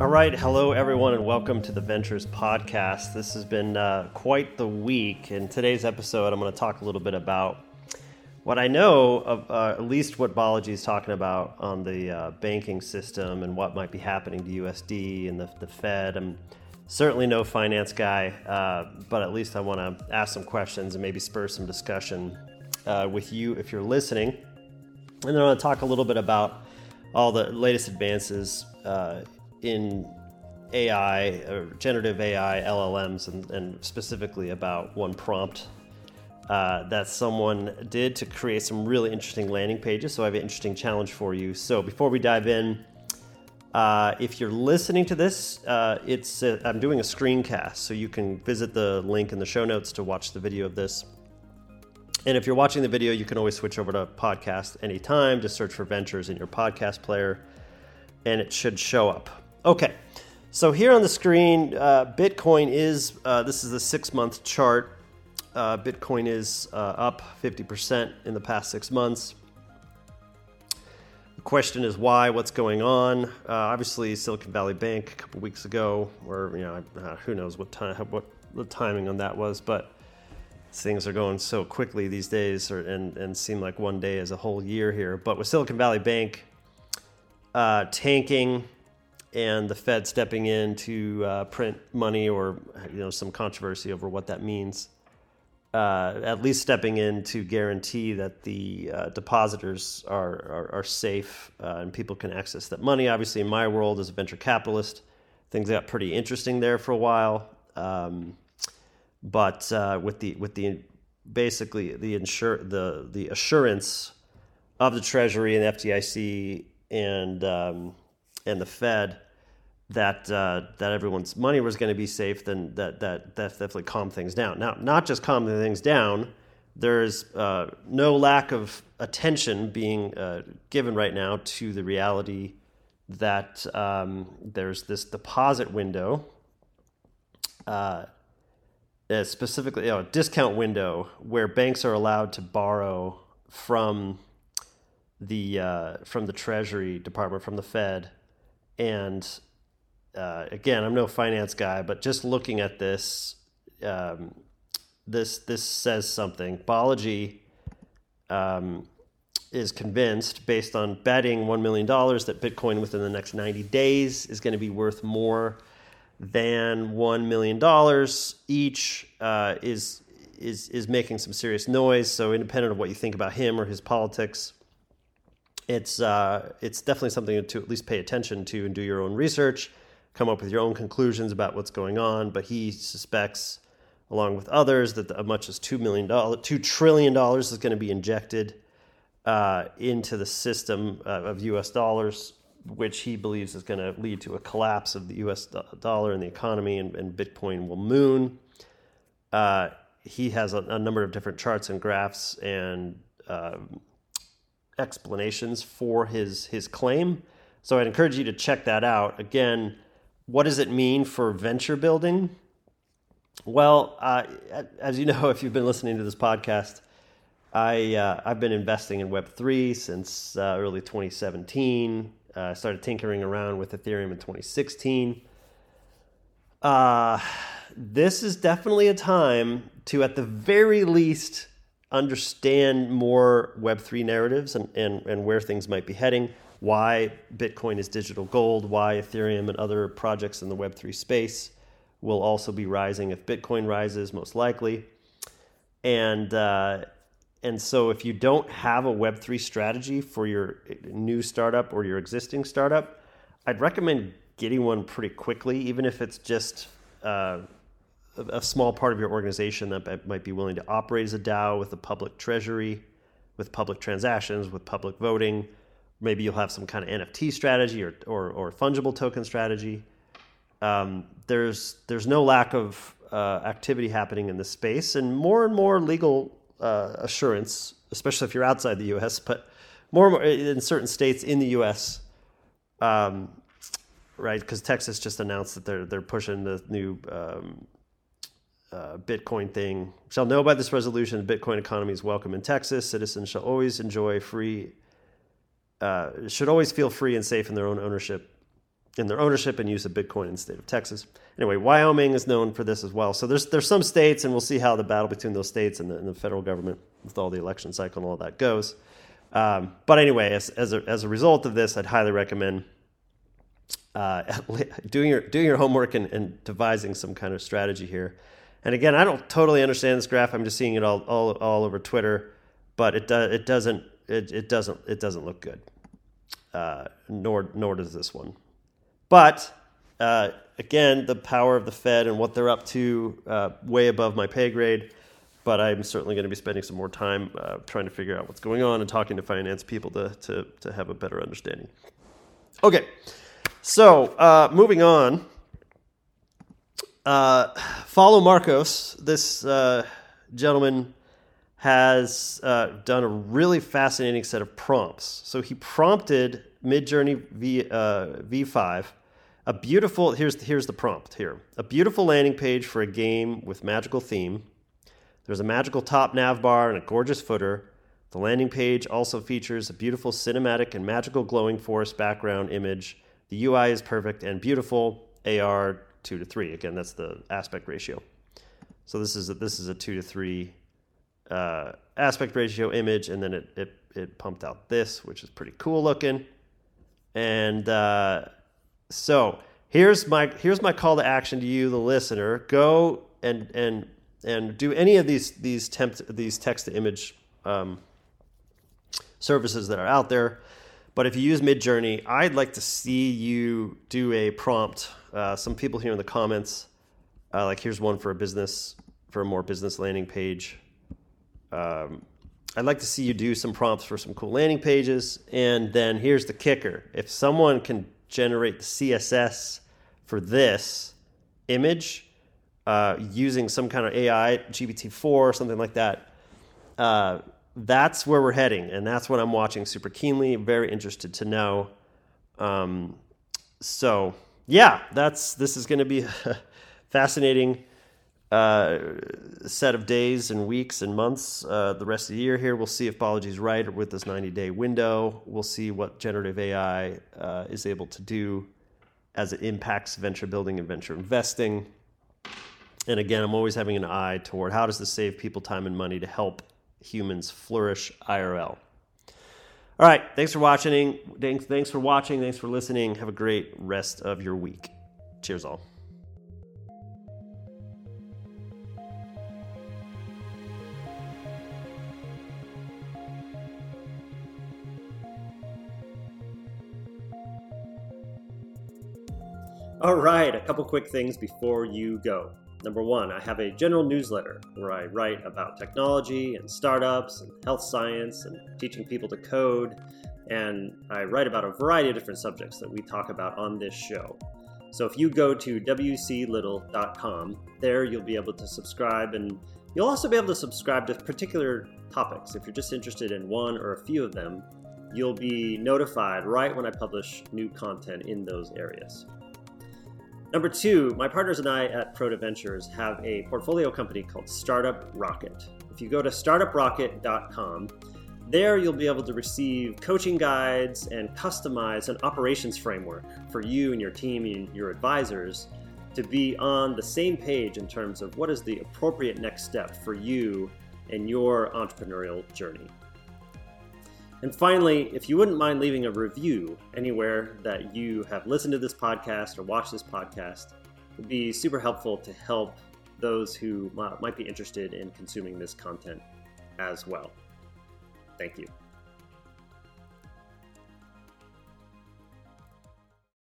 All right, hello everyone, and welcome to the Ventures Podcast. This has been uh, quite the week. In today's episode, I'm going to talk a little bit about what I know of, uh, at least what Balaji is talking about on the uh, banking system and what might be happening to USD and the, the Fed. I'm certainly no finance guy, uh, but at least I want to ask some questions and maybe spur some discussion uh, with you if you're listening. And then I want to talk a little bit about all the latest advances uh, in AI or generative AI LLMs, and, and specifically about one prompt uh, that someone did to create some really interesting landing pages. So I have an interesting challenge for you. So before we dive in, uh, if you're listening to this, uh, it's uh, I'm doing a screencast, so you can visit the link in the show notes to watch the video of this. And if you're watching the video, you can always switch over to podcast anytime. Just search for Ventures in your podcast player, and it should show up. Okay, so here on the screen, uh, Bitcoin is uh, this is a six month chart. Uh, Bitcoin is uh, up 50% in the past six months. The question is why? What's going on? Uh, obviously, Silicon Valley Bank a couple weeks ago, or you know, uh, who knows what time, what the timing on that was, but things are going so quickly these days, or, and and seem like one day is a whole year here. But with Silicon Valley Bank tanking and the Fed stepping in to uh, print money or you know some controversy over what that means. Uh, at least stepping in to guarantee that the uh, depositors are, are, are safe uh, and people can access that money. Obviously, in my world as a venture capitalist, things got pretty interesting there for a while. Um, but uh, with the with the basically the insure the the assurance of the Treasury and FDIC and um, and the Fed that uh, that everyone's money was going to be safe, then that that that definitely calmed things down. Now, not just calming things down, there's uh, no lack of attention being uh, given right now to the reality that um, there's this deposit window, uh, specifically you know, a discount window where banks are allowed to borrow from the uh, from the Treasury Department, from the Fed and uh, again, I'm no finance guy, but just looking at this, um, this this says something. Balaji um, is convinced, based on betting one million dollars, that Bitcoin within the next 90 days is going to be worth more than one million dollars each. Uh, is is is making some serious noise. So, independent of what you think about him or his politics, it's uh, it's definitely something to at least pay attention to and do your own research, come up with your own conclusions about what's going on. But he suspects, along with others, that as much as two million dollars, two trillion dollars is going to be injected uh, into the system uh, of U.S. dollars, which he believes is going to lead to a collapse of the U.S. dollar and the economy, and, and Bitcoin will moon. Uh, he has a, a, number of different charts and graphs and um, explanations for his his claim. So I'd encourage you to check that out. Again, what does it mean for venture building? Well, uh, as you know, if you've been listening to this podcast, I uh, I've been investing in Web three since uh, early 2017. Uh, I started tinkering around with Ethereum in 2016. Uh, this is definitely a time to, at the very least, understand more Web3 narratives and, and, and where things might be heading, why Bitcoin is digital gold, why Ethereum and other projects in the Web3 space will also be rising if Bitcoin rises, most likely. And, uh, and so if you don't have a Web3 strategy for your new startup or your existing startup, I'd recommend getting one pretty quickly, even if it's just uh, a small part of your organization that might be willing to operate as a DAO with a public treasury, with public transactions, with public voting. Maybe you'll have some kind of NFT strategy or, or, or fungible token strategy. Um, there's, there's no lack of uh, activity happening in this space and more and more legal uh, assurance, especially if you're outside the US, but more and more in certain states in the US. Um, right? Because Texas just announced that they're they're pushing the new um, uh, Bitcoin thing. Shall know by this resolution the Bitcoin economy is welcome in Texas. Citizens shall always enjoy free, uh, should always feel free and safe in their own ownership in their ownership and use of Bitcoin in the state of Texas. Anyway, Wyoming is known for this as well. So there's there's some states, and we'll see how the battle between those states and the, and the federal government with all the election cycle and all that goes. Um, but anyway, as, as, a, as a result of this, I'd highly recommend uh, doing your doing your homework and, and, devising some kind of strategy here. And again, I don't totally understand this graph. I'm just seeing it all all, all over Twitter, but it does it doesn't it, it doesn't it doesn't look good. Uh, nor nor does this one. But uh, again, the power of the Fed and what they're up to, uh, way above my pay grade. But I'm certainly going to be spending some more time uh, trying to figure out what's going on and talking to finance people to, to, to have a better understanding. Okay, so uh, moving on. Uh, follow Marcos. This uh, gentleman has done a really fascinating set of prompts. So he prompted Midjourney v, V5 a beautiful here's here's the prompt here. A beautiful landing page for a game with magical theme. There's a magical top nav bar and a gorgeous footer. The landing page also features a beautiful cinematic and magical glowing forest background image. The UI is perfect and beautiful. AR 2 to 3. Again, that's the aspect ratio. So this is a, this is a 2 to 3 uh, aspect ratio image and then it, it it pumped out this, which is pretty cool looking. And uh, so here's my here's my call to action to you, the listener. Go and and and do any of these these temp these text to image um, services that are out there. But if you use Midjourney, I'd like to see you do a prompt. Uh, some people here in the comments, uh, like here's one for a business for a more business landing page. Um, I'd like to see you do some prompts for some cool landing pages. And then here's the kicker: if someone can generate the CSS for this image uh, using some kind of AI, GPT-4 or something like that. Uh, that's where we're heading, and that's what I'm watching super keenly. Very interested to know. Um, so yeah, that's this is going to be a fascinating uh, set of days and weeks and months. Uh, the rest of the year here, we'll see if Balaji's right with this 90 day window. We'll see what generative AI uh, is able to do as it impacts venture building and venture investing. And again, I'm always having an eye toward how does this save people time and money to help humans flourish IRL. All right, thanks for watching. Thanks, thanks for watching. Thanks for listening. Have a great rest of your week. Cheers, all. All right, a couple quick things before you go. Number one, I have a general newsletter where I write about technology and startups and health science and teaching people to code. And I write about a variety of different subjects that we talk about on this show. So if you go to wclittle.com, there you'll be able to subscribe and you'll also be able to subscribe to particular topics. If you're just interested in one or a few of them, you'll be notified right when I publish new content in those areas. Number two, my partners and I at Proto Ventures have a portfolio company called Startup Rocket. If you go to startuprocket.com, there you'll be able to receive coaching guides and customize an operations framework for you and your team and your advisors to be on the same page in terms of what is the appropriate next step for you and your entrepreneurial journey. And finally, if you wouldn't mind leaving a review anywhere that you have listened to this podcast or watched this podcast, it would be super helpful to help those who might be interested in consuming this content as well. Thank you.